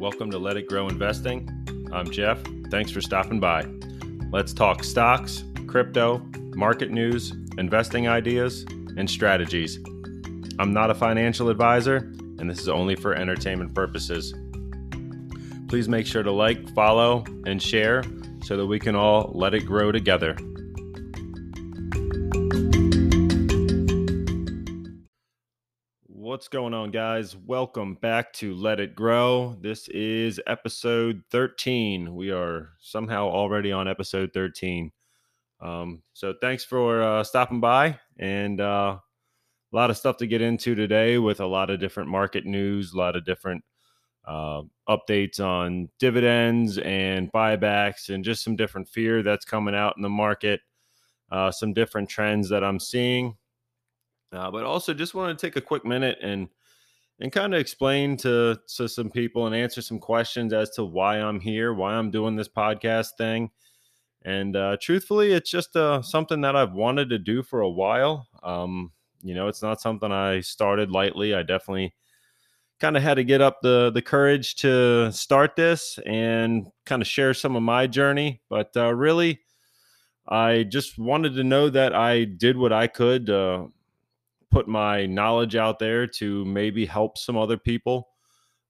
Welcome to Let It Grow Investing. I'm Jeff. Thanks for stopping by. Let's talk stocks, crypto, market news, investing ideas, and strategies. I'm not a financial advisor, and this is only for entertainment purposes. Please make sure to like, follow, and share so that we can all let it grow together. Going on, guys? Welcome back to Let It Grow. This is episode 13. We are somehow already on episode 13. Um, so, thanks for uh, stopping by and uh, a lot of stuff to get into today with a lot of different market news, a lot of different uh, updates on dividends and buybacks, and just some different fear that's coming out in the market, uh, some different trends that I'm seeing. Uh, but also just want to take a quick minute and and kind of explain to to some people and answer some questions as to why I'm here, why I'm doing this podcast thing. And uh, truthfully, it's just uh, something that I've wanted to do for a while. Um, you know, it's not something I started lightly. I definitely kind of had to get up the the courage to start this and kind of share some of my journey. But uh, really, I just wanted to know that I did what I could. Put my knowledge out there to maybe help some other people,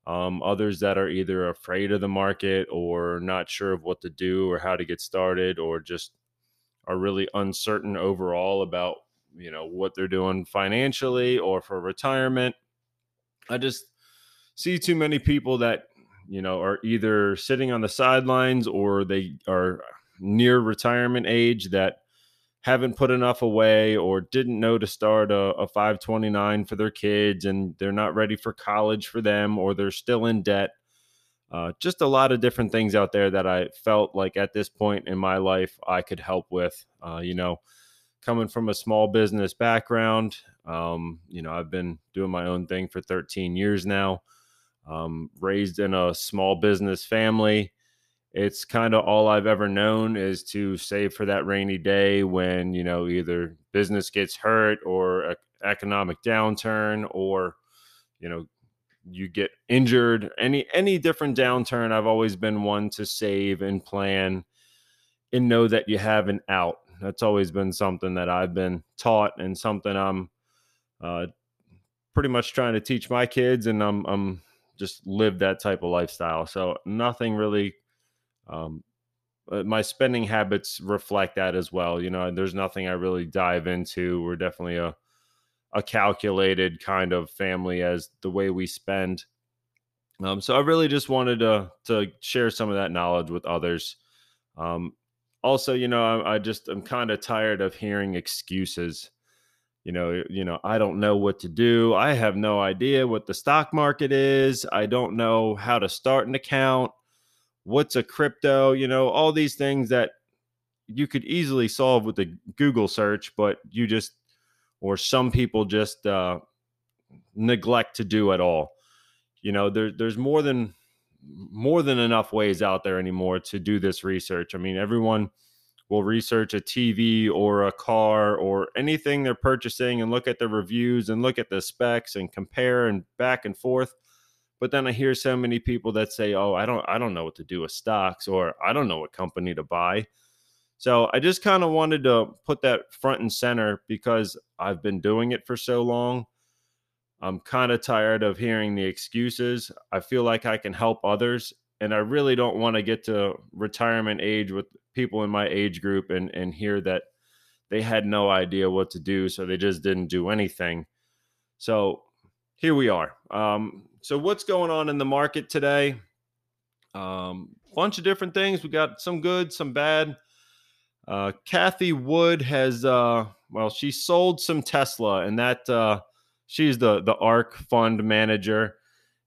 um, others that are either afraid of the market or not sure of what to do or how to get started or just are really uncertain overall about you know what they're doing financially or for retirement. I just see too many people that you know are either sitting on the sidelines or they are near retirement age that haven't put enough away or didn't know to start a, a 529 for their kids and they're not ready for college for them or they're still in debt. Uh, just a lot of different things out there that I felt like at this point in my life I could help with. Uh, you know, coming from a small business background, um, you know, I've been doing my own thing for 13 years now, um, raised in a small business family it's kind of all I've ever known is to save for that rainy day when, you know, either business gets hurt or economic downturn or, you know, you get injured, any any different downturn, I've always been one to save and plan and know that you have an out. That's always been something that I've been taught and something I'm uh, pretty much trying to teach my kids, and I'm I'm just live that type of lifestyle. So nothing really um, my spending habits reflect that as well. You know, there's nothing I really dive into. We're definitely a a calculated kind of family as the way we spend. Um, so I really just wanted to to share some of that knowledge with others. Um, also, you know, I, I just I'm kind of tired of hearing excuses. You know, you know, I don't know what to do. I have no idea what the stock market is. I don't know how to start an account what's a crypto, you know, all these things that you could easily solve with a Google search, but you just, or some people just uh, neglect to do at all. You know, there, there's more than more than enough ways out there anymore to do this research. I mean, everyone will research a TV or a car or anything they're purchasing and look at the reviews and look at the specs and compare and back and forth. But then I hear so many people that say, "Oh, I don't I don't know what to do with stocks or I don't know what company to buy." So I just kind of wanted to put that front and center because I've been doing it for so long. I'm kind of tired of hearing the excuses. I feel like I can help others and I really don't want to get to retirement age with people in my age group and and hear that they had no idea what to do so they just didn't do anything. So here we are. Um, so what's going on in the market today? Um, bunch of different things. We got some good, some bad. Uh, Cathie Wood has, uh, well, she sold some Tesla, and that uh, she's the the ARK fund manager.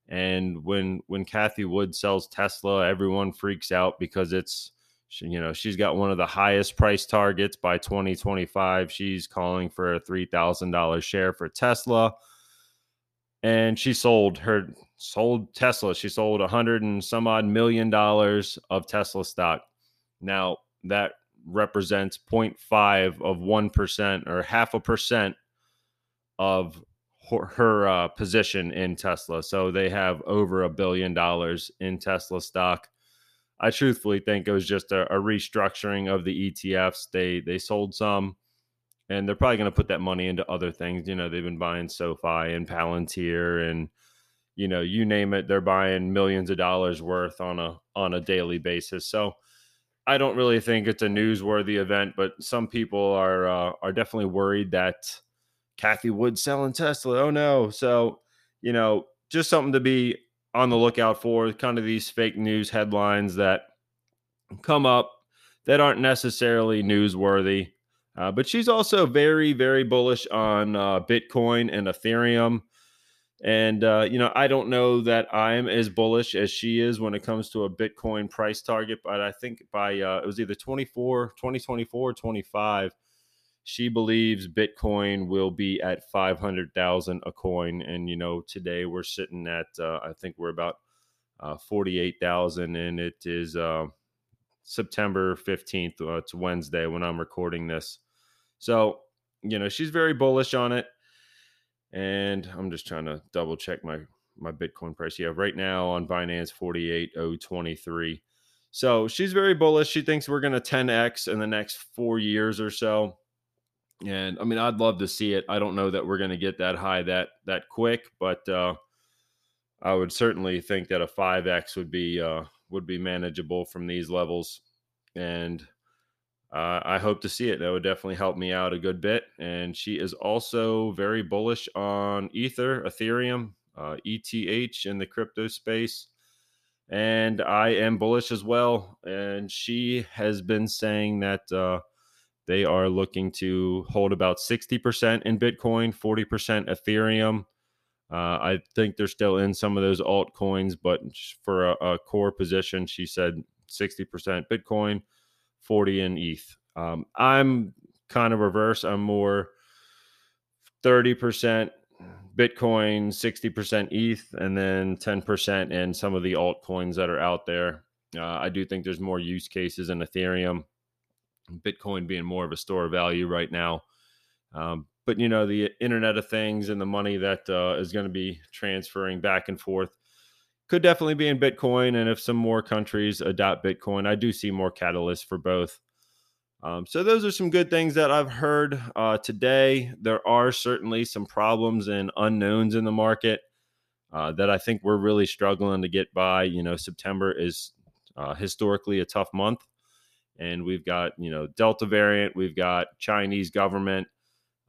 And when when Cathie Wood sells Tesla, everyone freaks out because it's you know she's got one of the highest price targets by 2025. She's calling for a three thousand dollars share for Tesla and she sold her sold Tesla. She sold a hundred and some odd million dollars of Tesla stock. Now that represents 0.5 of 1% or half a percent of her, her uh, position in Tesla. So they have over a billion dollars in Tesla stock. I truthfully think it was just a, a restructuring of the ETFs. They they sold some, and they're probably going to put that money into other things. You know, they've been buying SoFi and Palantir and you know you name it. They're buying millions of dollars worth on a on a daily basis. So I don't really think it's a newsworthy event, but some people are uh, are definitely worried that Cathie Wood selling Tesla. Oh no! So you know, just something to be on the lookout for. Kind of these fake news headlines that come up that aren't necessarily newsworthy. Uh, but she's also very, very bullish on uh, Bitcoin and Ethereum. And, uh, you know, I don't know that I'm as bullish as she is when it comes to a Bitcoin price target, but I think by uh, it was either 24, 2024, 25, she believes Bitcoin will be at 500,000 a coin. And, you know, today we're sitting at, uh, I think we're about uh, 48,000 and it is uh, September 15th. Uh, it's Wednesday when I'm recording this. So, you know, she's very bullish on it. And I'm just trying to double check my, my Bitcoin price. Yeah, right now on Binance, 48,023. So she's very bullish. She thinks we're going to 10x in the next four years or so and I mean, I'd love to see it. I don't know that we're going to get that high that that quick, but uh, I would certainly think that a five x would be uh, would be manageable from these levels, and uh, I hope to see it. That would definitely help me out a good bit. And she is also very bullish on Ether, Ethereum, ETH uh, in the crypto space. And I am bullish as well. And she has been saying that uh, they are looking to hold about 60% in Bitcoin, 40% Ethereum. Uh, I think they're still in some of those altcoins, but for a, a core position, she said 60% Bitcoin, 40 in ETH. Um, I'm kind of reverse. I'm more 30% Bitcoin, 60% ETH, and then 10% in some of the altcoins that are out there. Uh, I do think there's more use cases in Ethereum. Bitcoin being more of a store of value right now. Um, but you know the Internet of Things and the money that uh, is going to be transferring back and forth could definitely be in Bitcoin. And if some more countries adopt Bitcoin, I do see more catalysts for both. Um, so those are some good things that I've heard uh, today. There are certainly some problems and unknowns in the market uh, that I think we're really struggling to get by. You know, September is uh, historically a tough month and we've got you know Delta variant, we've got Chinese government.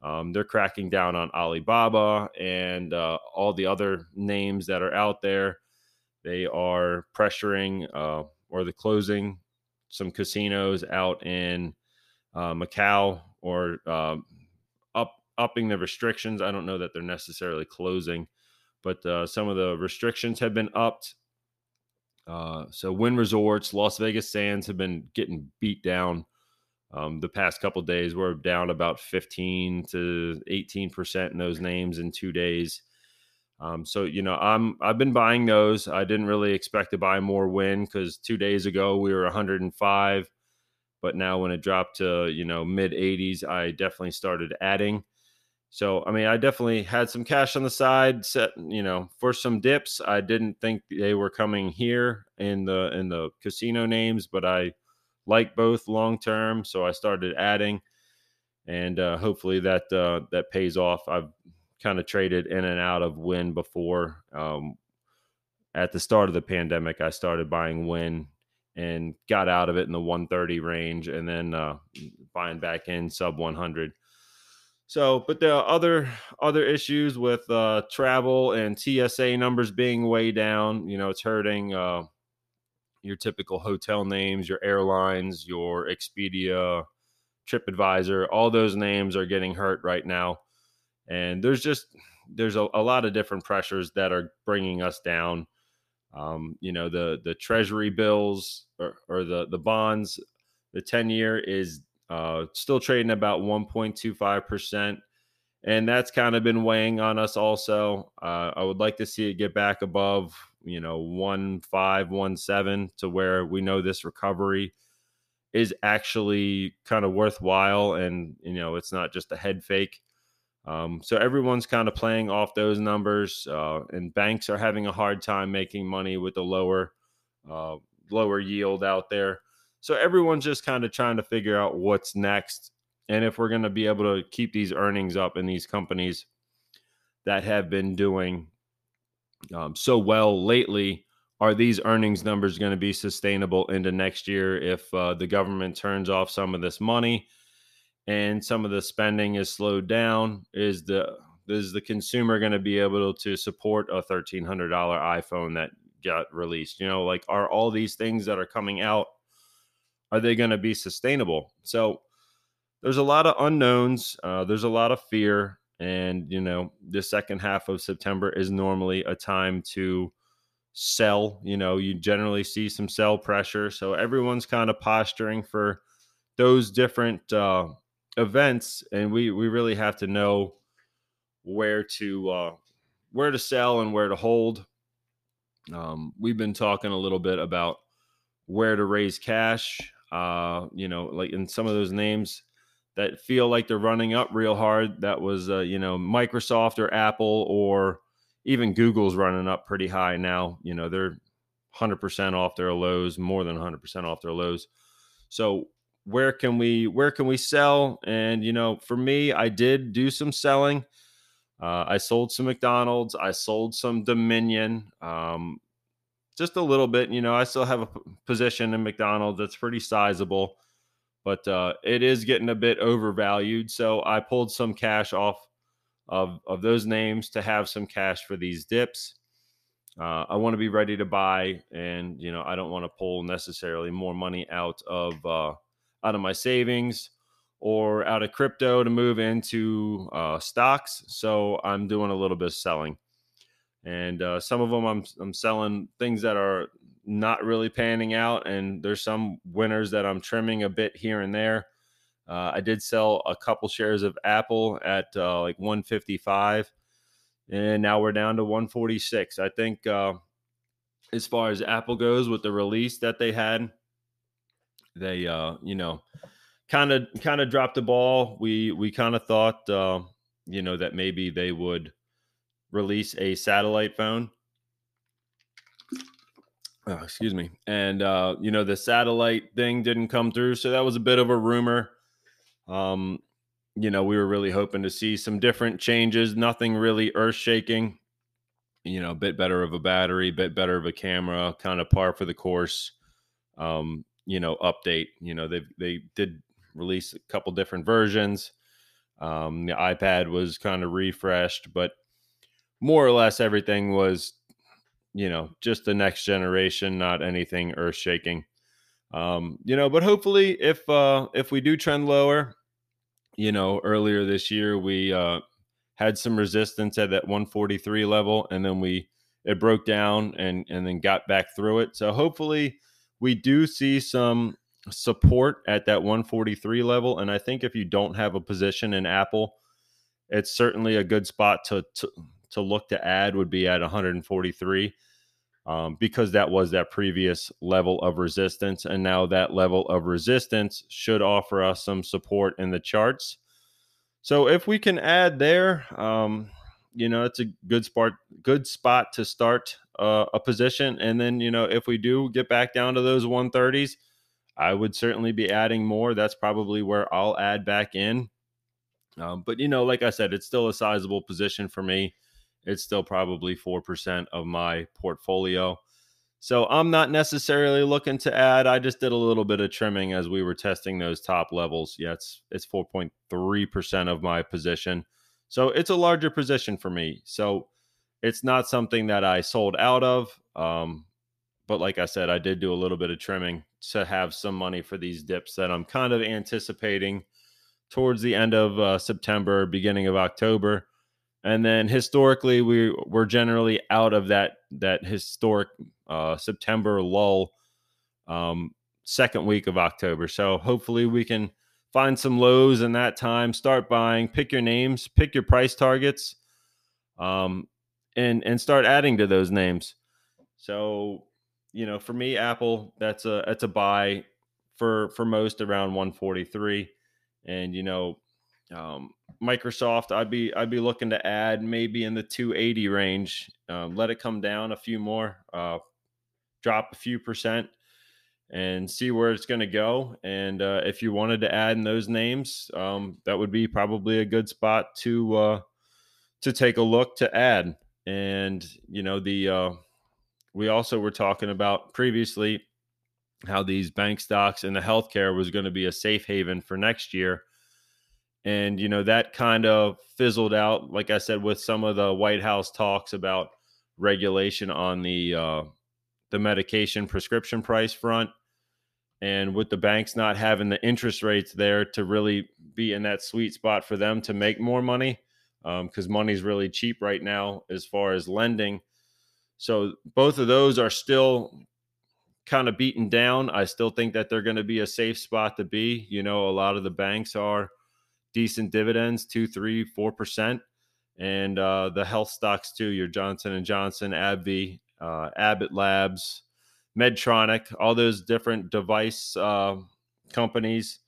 Um, they're cracking down on Alibaba and uh, all the other names that are out there. They are pressuring uh, or the closing some casinos out in uh, Macau or um, up upping the restrictions. I don't know that they're necessarily closing, but uh, some of the restrictions have been upped uh, so Wynn Resorts, Las Vegas Sands have been getting beat down um, the past couple days. We're down about 15 to 18 percent in those names in two days. Um, so you know, I'm I've been buying those. I didn't really expect to buy more Wynn because two days ago we were 105, but now when it dropped to you know mid 80s, I definitely started adding. So, I mean, I definitely had some cash on the side set, you know, for some dips. I didn't think they were coming here in the in the casino names, but I like both long term, so I started adding and uh, hopefully that uh, that pays off. I've kind of traded in and out of Wynn before. Um, at the start of the pandemic, I started buying Wynn and got out of it in the 130 range, and then uh, buying back in sub 100. So, but there are other other issues with uh, travel and TSA numbers being way down. You know, it's hurting uh, your typical hotel names, your airlines, your Expedia, TripAdvisor. All those names are getting hurt right now, and there's just there's a, a lot of different pressures that are bringing us down. Um, you know, the the Treasury bills or, or the the bonds, the ten year is uh, still trading about 1.25%. And that's kind of been weighing on us also. Uh, I would like to see it get back above, you know, one five, one seven to where we know this recovery is actually kind of worthwhile and, you know, it's not just a head fake. Um, so everyone's kind of playing off those numbers, uh, and banks are having a hard time making money with the lower uh, lower yield out there. So everyone's just kind of trying to figure out what's next, and if we're going to be able to keep these earnings up in these companies that have been doing um, so well lately. Are these earnings numbers going to be sustainable into next year if uh, the government turns off some of this money? And some of the spending is slowed down, is the is the consumer going to be able to support a thirteen hundred dollar iPhone that got released? You know, like are all these things that are coming out are they going to be sustainable? So there's a lot of unknowns. Uh, there's a lot of fear, and you know, the second half of September is normally a time to sell. You know, you generally see some sell pressure, so everyone's kind of posturing for those different uh, events, and we we really have to know where to uh, where to sell and where to hold. Um, we've been talking a little bit about where to raise cash. Uh, you know, like in some of those names that feel like they're running up real hard. That was uh, you know Microsoft or Apple or even Google's running up pretty high now. You know they're 100% off their lows, more than 100% off their lows. So where can we where can we sell? And you know, for me, I did do some selling. Uh, I sold some McDonald's. I sold some Dominion. Um, just a little bit. You know, I still have a position in McDonald's that's pretty sizable, but uh, it is getting a bit overvalued. So I pulled some cash off of of those names to have some cash for these dips. Uh, I want to be ready to buy, and you know, I don't want to pull necessarily more money out of uh, out of my savings or out of crypto to move into uh, stocks. So I'm doing a little bit of selling, and uh, some of them I'm I'm selling things that are not really panning out, and there's some winners that I'm trimming a bit here and there. Uh, I did sell a couple shares of Apple at uh, like 155, and now we're down to 146. I think uh, as far as Apple goes, with the release that they had they uh, you know kind of kind of dropped the ball. We we kind of thought uh, you know that maybe they would release a satellite phone. Oh, excuse me. And uh, you know the satellite thing didn't come through, so that was a bit of a rumor. Um, you know, we were really hoping to see some different changes, nothing really earth shaking. You know, a bit better of a battery, bit better of a camera, kind of par for the course. Um, you know update. You know they they did release a couple different versions. Um, the iPad was kind of refreshed, but more or less everything was you know just the next generation, not anything earth shaking. Um, you know, but hopefully if uh if we do trend lower, you know, earlier this year we uh had some resistance at that 143 level and then we it broke down and and then got back through it. So hopefully we do see some support at that 143 level. And I think if you don't have a position in Apple, it's certainly a good spot to to, to look to add would be at 143 um, because that was that previous level of resistance. And now that level of resistance should offer us some support in the charts. So if we can add there, um, you know, it's a good spot, good spot to start uh, a position. And then, you know, if we do get back down to those 130s, I would certainly be adding more. That's probably where I'll add back in. Um, but, you know, like I said, it's still a sizable position for me. It's still probably 4% of my portfolio. So I'm not necessarily looking to add. I just did a little bit of trimming as we were testing those top levels. Yeah, it's it's 4.3% of my position. So it's a larger position for me. So it's not something that I sold out of. Um, but like I said, I did do a little bit of trimming to have some money for these dips that I'm kind of anticipating towards the end of uh, September, beginning of October. And then historically, we we're generally out of that that historic uh, September lull, um, second week of October. So hopefully, we can find some lows in that time, start buying, pick your names, pick your price targets, um, and and start adding to those names. So, you know, for me, Apple, that's a that's a buy for for most around 143. And you know, Um, Microsoft, I'd be I'd be looking to add maybe in the 280 range. Um, let it come down a few more, uh, drop a few percent, and see where it's going to go. And uh, if you wanted to add in those names, um, that would be probably a good spot to uh, to take a look to add. And you know the uh, we also were talking about previously how these bank stocks and the healthcare was going to be a safe haven for next year. And, you know, that kind of fizzled out, like I said, with some of the White House talks about regulation on the uh, the medication prescription price front. And with the banks not having the interest rates there to really be in that sweet spot for them to make more money, because um, money's really cheap right now as far as lending. So both of those are still kind of beaten down. I still think that they're going to be a safe spot to be. You know, a lot of the banks are decent dividends, two, three, four percent, and uh, the health stocks too. Your Johnson and Johnson, AbbVie, uh, Abbott Labs, Medtronic, all those different device uh, companies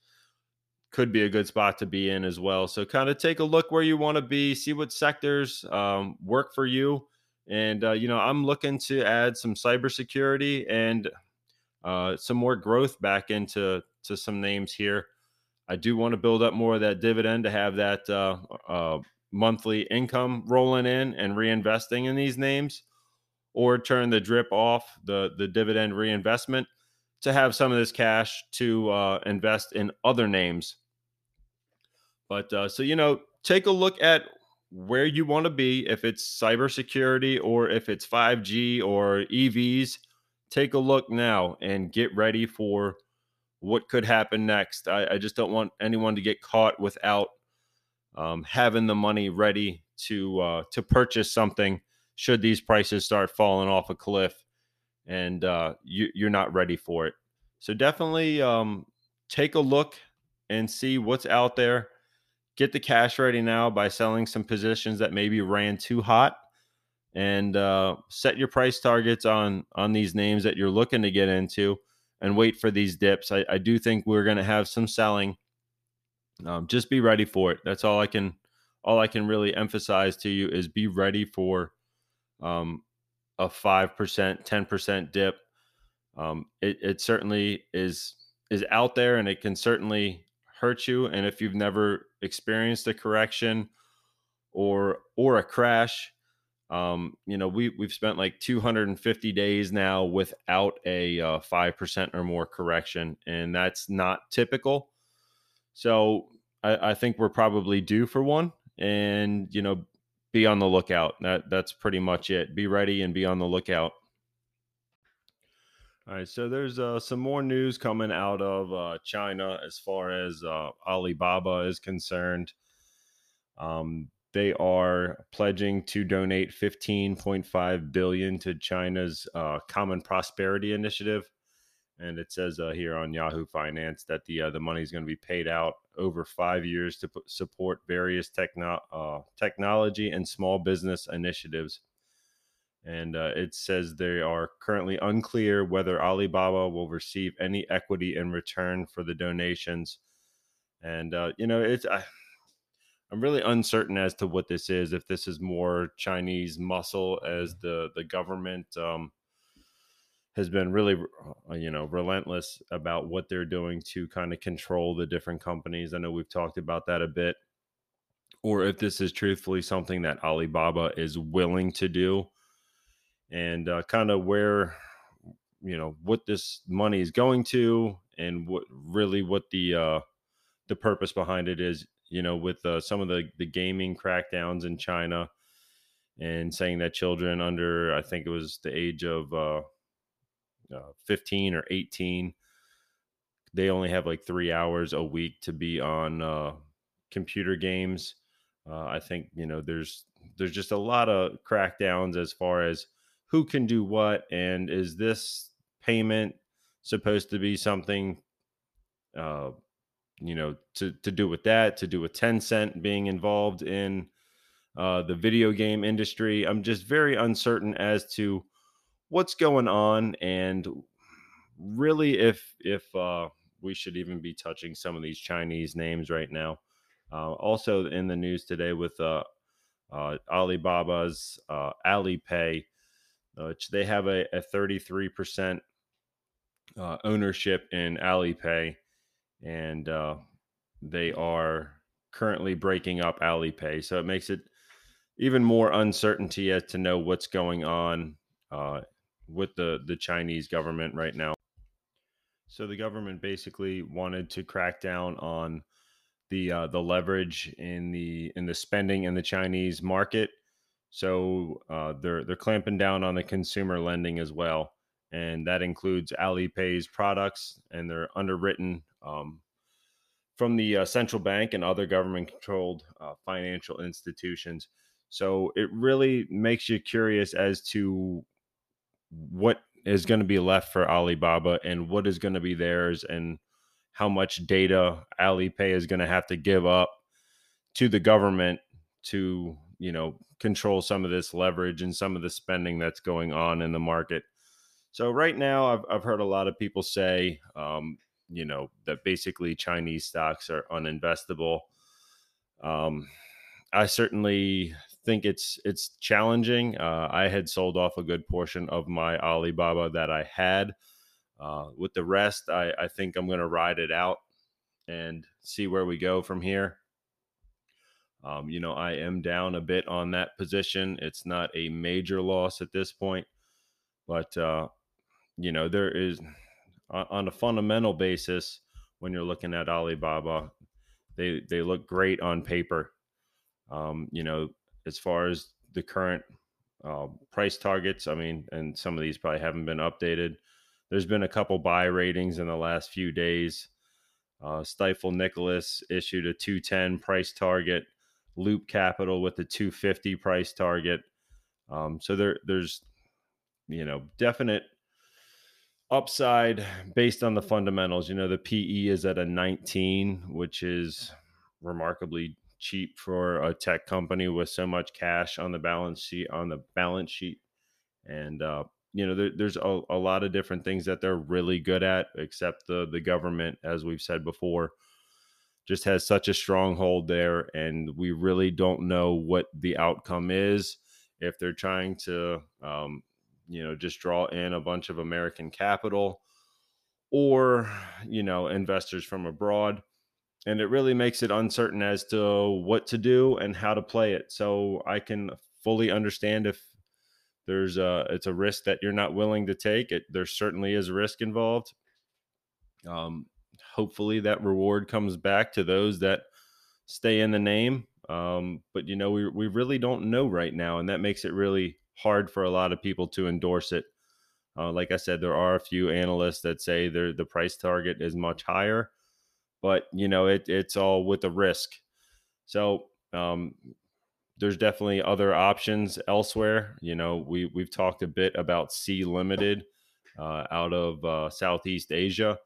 could be a good spot to be in as well. So kind of take a look where you want to be, see what sectors um, work for you. And uh, you know, I'm looking to add some cybersecurity and uh, some more growth back into to some names here. I do want to build up more of that dividend to have that uh, uh, monthly income rolling in and reinvesting in these names, or turn the drip off the the dividend reinvestment to have some of this cash to uh, invest in other names. But uh, so you know, take a look at where you want to be if it's cybersecurity or if it's 5G or EVs take a look now and get ready for what could happen next. I, I just don't want anyone to get caught without um, having the money ready to uh, to purchase something should these prices start falling off a cliff and uh, you, you're not ready for it. So definitely um, take a look and see what's out there. Get the cash ready now by selling some positions that maybe ran too hot and uh, set your price targets on on these names that you're looking to get into and wait for these dips i, I do think we're going to have some selling um, just be ready for it that's all i can all i can really emphasize to you is be ready for um, a 5% 10% dip um, it, it certainly is is out there and it can certainly hurt you and if you've never experienced a correction or or a crash um, you know, we we've spent like 250 days now without a uh, five percent or more correction, and that's not typical. So I, I think we're probably due for one, and you know, be on the lookout. That that's pretty much it. Be ready and be on the lookout. All right, so there's uh, some more news coming out of uh, China as far as uh, Alibaba is concerned. Um, they are pledging to donate 15.5 billion to China's uh, Common Prosperity Initiative, and it says uh, here on Yahoo Finance that the uh, the money is going to be paid out over five years to p- support various techno- uh, technology and small business initiatives. And uh, it says they are currently unclear whether Alibaba will receive any equity in return for the donations. And uh, you know, it's I'm really uncertain as to what this is. If this is more Chinese muscle, as the the government um, has been really, uh, you know, relentless about what they're doing to kind of control the different companies. I know we've talked about that a bit, or if this is truthfully something that Alibaba is willing to do, and uh, kind of where, you know, what this money is going to, and what really what the uh, the purpose behind it is you know, with uh, some of the, the gaming crackdowns in China and saying that children under, I think it was the age of uh, uh, 15 or 18, they only have like three hours a week to be on uh, computer games. Uh, I think, you know, there's, there's just a lot of crackdowns as far as who can do what and is this payment supposed to be something uh, you know, to to do with that, to do with Tencent being involved in uh, the video game industry. I'm just very uncertain as to what's going on, and really if if uh, we should even be touching some of these Chinese names right now. Uh, also in the news today with uh, uh, Alibaba's uh, Alipay, which they have a, a 33% uh, ownership in Alipay, and uh, they are currently breaking up Alipay. So it makes it even more uncertainty as to know what's going on uh, with the, the Chinese government right now. So the government basically wanted to crack down on the uh, the leverage in the in the spending in the Chinese market. So uh, they're they're clamping down on the consumer lending as well, and that includes Alipay's products, and they're underwritten um, from the uh, central bank and other government controlled uh, financial institutions. So it really makes you curious as to what is going to be left for Alibaba and what is going to be theirs and how much data Alipay is going to have to give up to the government to, you know, control some of this leverage and some of the spending that's going on in the market. So right now, I've, I've heard a lot of people say, um, you know, that basically Chinese stocks are uninvestable. Um, I certainly think it's it's challenging. Uh, I had sold off a good portion of my Alibaba that I had. Uh, with the rest, I, I think I'm going to ride it out and see where we go from here. Um, you know, I am down a bit on that position. It's not a major loss at this point, but uh, you know, there is on a fundamental basis when you're looking at Alibaba, they they look great on paper. Um, you know, as far as the current uh, price targets, I mean, and some of these probably haven't been updated. There's been a couple buy ratings in the last few days. Uh, Stifel Nicolaus issued a 210 price target. Loop Capital with the 250 price target. Um, so there, there's, you know, definite upside based on the fundamentals. You know, the PE is at a 19, which is remarkably cheap for a tech company with so much cash on the balance sheet on the balance sheet. And uh, you know, there, there's a, a, lot of different things that they're really good at, except the the government, as we've said before, just has such a stronghold there, and we really don't know what the outcome is. If they're trying to, um, you know, just draw in a bunch of American capital or you know investors from abroad and it really makes it uncertain as to what to do and how to play it so i can fully understand if there's a it's a risk that you're not willing to take. It there certainly is risk involved. Um, hopefully that reward comes back to those that stay in the name. Um, but you know we we really don't know right now, and that makes it really hard for a lot of people to endorse it. Uh, like I said, there are a few analysts that say the price target is much higher, but you know it, it's all with the risk. So um, there's definitely other options elsewhere. You know, we we've talked a bit about Sea Limited uh, out of uh, Southeast Asia,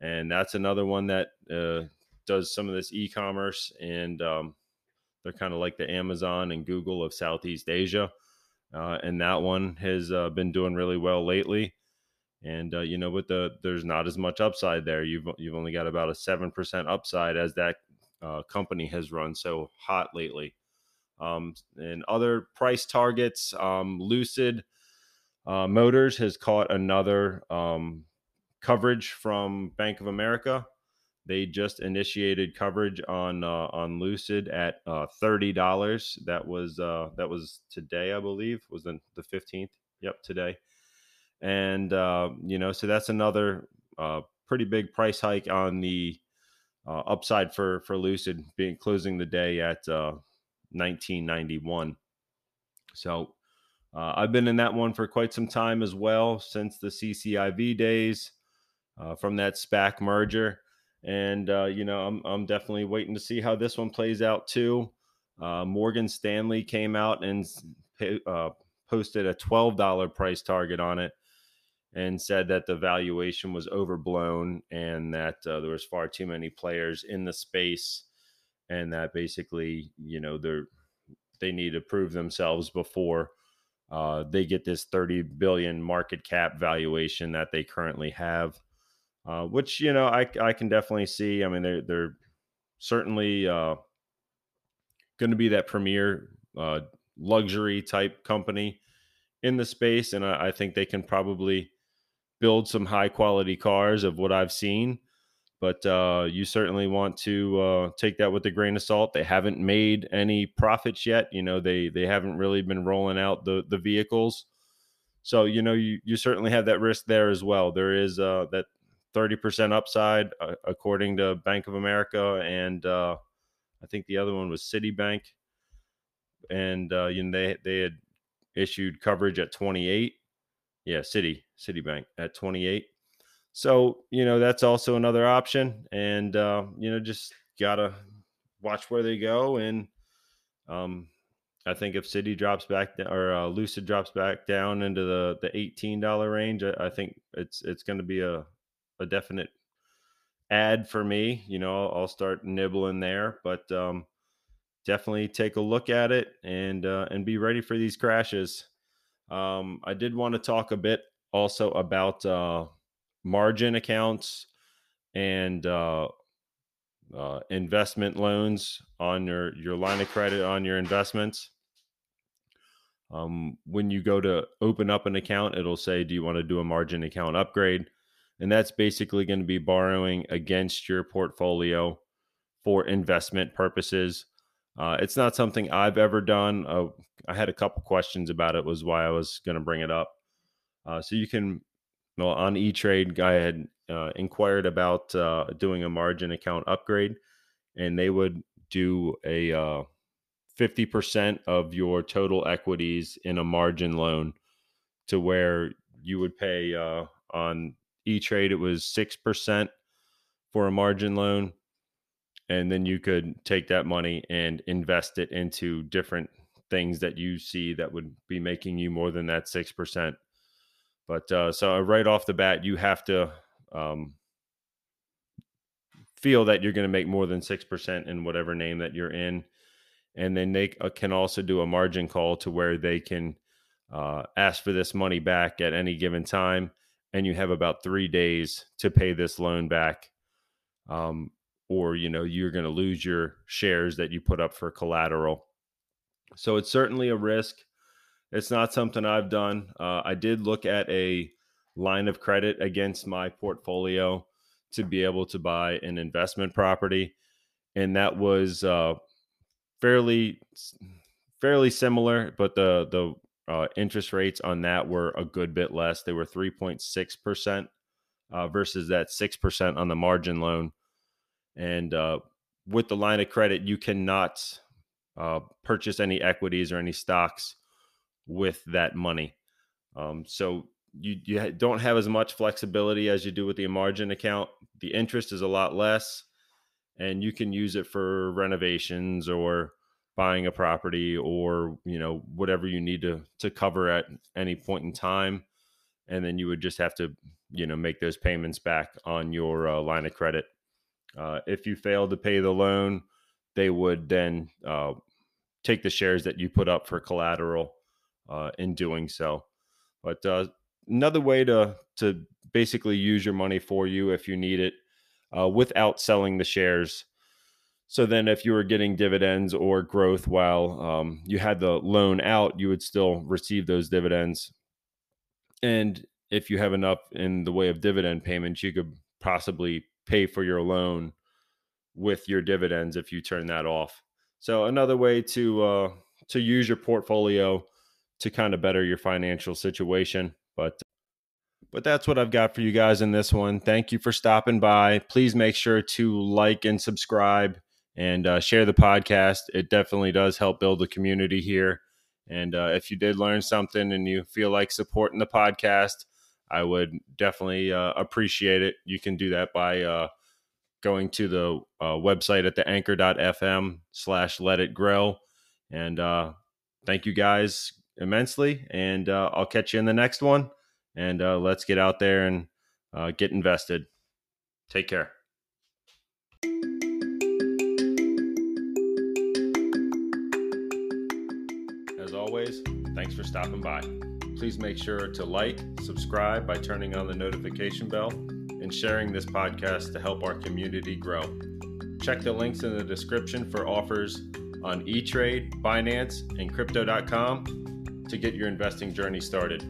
and that's another one that uh, does some of this e-commerce, and um, they're kind of like the Amazon and Google of Southeast Asia. Uh, and that one has uh, been doing really well lately. And uh, you know, with the there's not as much upside there. You've you've only got about a seven percent upside as that company has run so hot lately. Um, and other price targets, um, Lucid uh, Motors has caught another um, coverage from Bank of America. They just initiated coverage on uh, on Lucid at uh, thirty dollars. That was uh, that was today, I believe, was the fifteenth. Yep, today. And uh, you know, so that's another uh, pretty big price hike on the uh, upside for for Lucid, being closing the day at uh, 1991. So uh, I've been in that one for quite some time as well, since the CCIV days uh, from that SPAC merger. And, uh, you know, I'm, I'm definitely waiting to see how this one plays out too. Uh, Morgan Stanley came out and uh, posted a $12 price target on it and said that the valuation was overblown and that uh, there was far too many players in the space and that basically you know they're they need to prove themselves before uh, they get this 30 billion market cap valuation that they currently have uh, which you know I, I can definitely see. I mean they're, they're certainly uh, going to be that premier uh, luxury type company in the space, and I, I think they can probably build some high quality cars of what I've seen. But uh, you certainly want to uh, take that with a grain of salt. They haven't made any profits yet. You know, they they haven't really been rolling out the the vehicles. So you know, you you certainly have that risk there as well. There is uh, that thirty percent upside uh, according to Bank of America, and uh, I think the other one was Citibank, and uh, you know they they had issued coverage at twenty eight. Yeah, City Citibank at twenty eight. So you know that's also another option, and uh, you know just gotta watch where they go. And um, I think if City drops back or uh, Lucid drops back down into the the eighteen dollar range, I, I, think it's it's going to be a a definite ad for me. You know, I'll, I'll start nibbling there, but um, definitely take a look at it and uh, and be ready for these crashes. Um, I did want to talk a bit also about uh, margin accounts and uh, uh, investment loans on your your line of credit on your investments. Um, when you go to open up an account, it'll say, "Do you want to do a margin account upgrade?" And that's basically going to be borrowing against your portfolio for investment purposes. Uh, it's not something I've ever done. Uh, I had a couple questions about it, was why I was going to bring it up. Uh, so you can well, on E Trade, I had uh, inquired about uh, doing a margin account upgrade, and they would do a uh, fifty percent of your total equities in a margin loan, to where you would pay uh, on E Trade it was six percent for a margin loan, and then you could take that money and invest it into different things that you see that would be making you more than that six percent but uh, so uh, right off the bat, you have to um, feel that you're going to make more than 6% in whatever name that you're in. And then they uh, can also do a margin call to where they can uh, ask for this money back at any given time. And you have about three days to pay this loan back. Um, or, you know, you're going to lose your shares that you put up for collateral. So it's certainly a risk. It's not something I've done. Uh, I did look at a line of credit against my portfolio to be able to buy an investment property, and that was uh, fairly fairly similar, but the the uh, interest rates on that were a good bit less. They were three point six percent uh, versus that six percent on the margin loan, and uh, with the line of credit, you cannot uh, purchase any equities or any stocks with that money. Um, so you you don't have as much flexibility as you do with the margin account. The interest is a lot less, and you can use it for renovations or buying a property or you know whatever you need to to cover at any point in time, and then you would just have to you know make those payments back on your uh, line of credit. Uh, if you fail to pay the loan, they would then uh, take the shares that you put up for collateral uh, in doing so. But uh, another way to to basically use your money for you if you need it uh, without selling the shares. So then, if you were getting dividends or growth while um, you had the loan out, you would still receive those dividends. And if you have enough in the way of dividend payments, you could possibly pay for your loan with your dividends if you turn that off. So another way to uh, to use your portfolio to kind of better your financial situation. But but that's what I've got for you guys in this one. Thank you for stopping by. Please make sure to like and subscribe and uh, share the podcast. It definitely does help build the community here. And uh, if you did learn something and you feel like supporting the podcast, I would definitely uh, appreciate it. You can do that by uh, going to the uh, website at the anchor.fm slash let it grow. And uh, thank you guys immensely. And uh, I'll catch you in the next one. And uh, let's get out there and get invested. Take care. As always, thanks for stopping by. Please make sure to like, subscribe by turning on the notification bell, and sharing this podcast to help our community grow. Check the links in the description for offers on eTrade, Binance, and Crypto.com to get your investing journey started.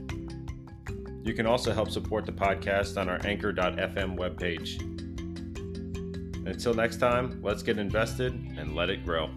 You can also help support the podcast on our Anchor.fm webpage. Until next time, let's get invested and let it grow.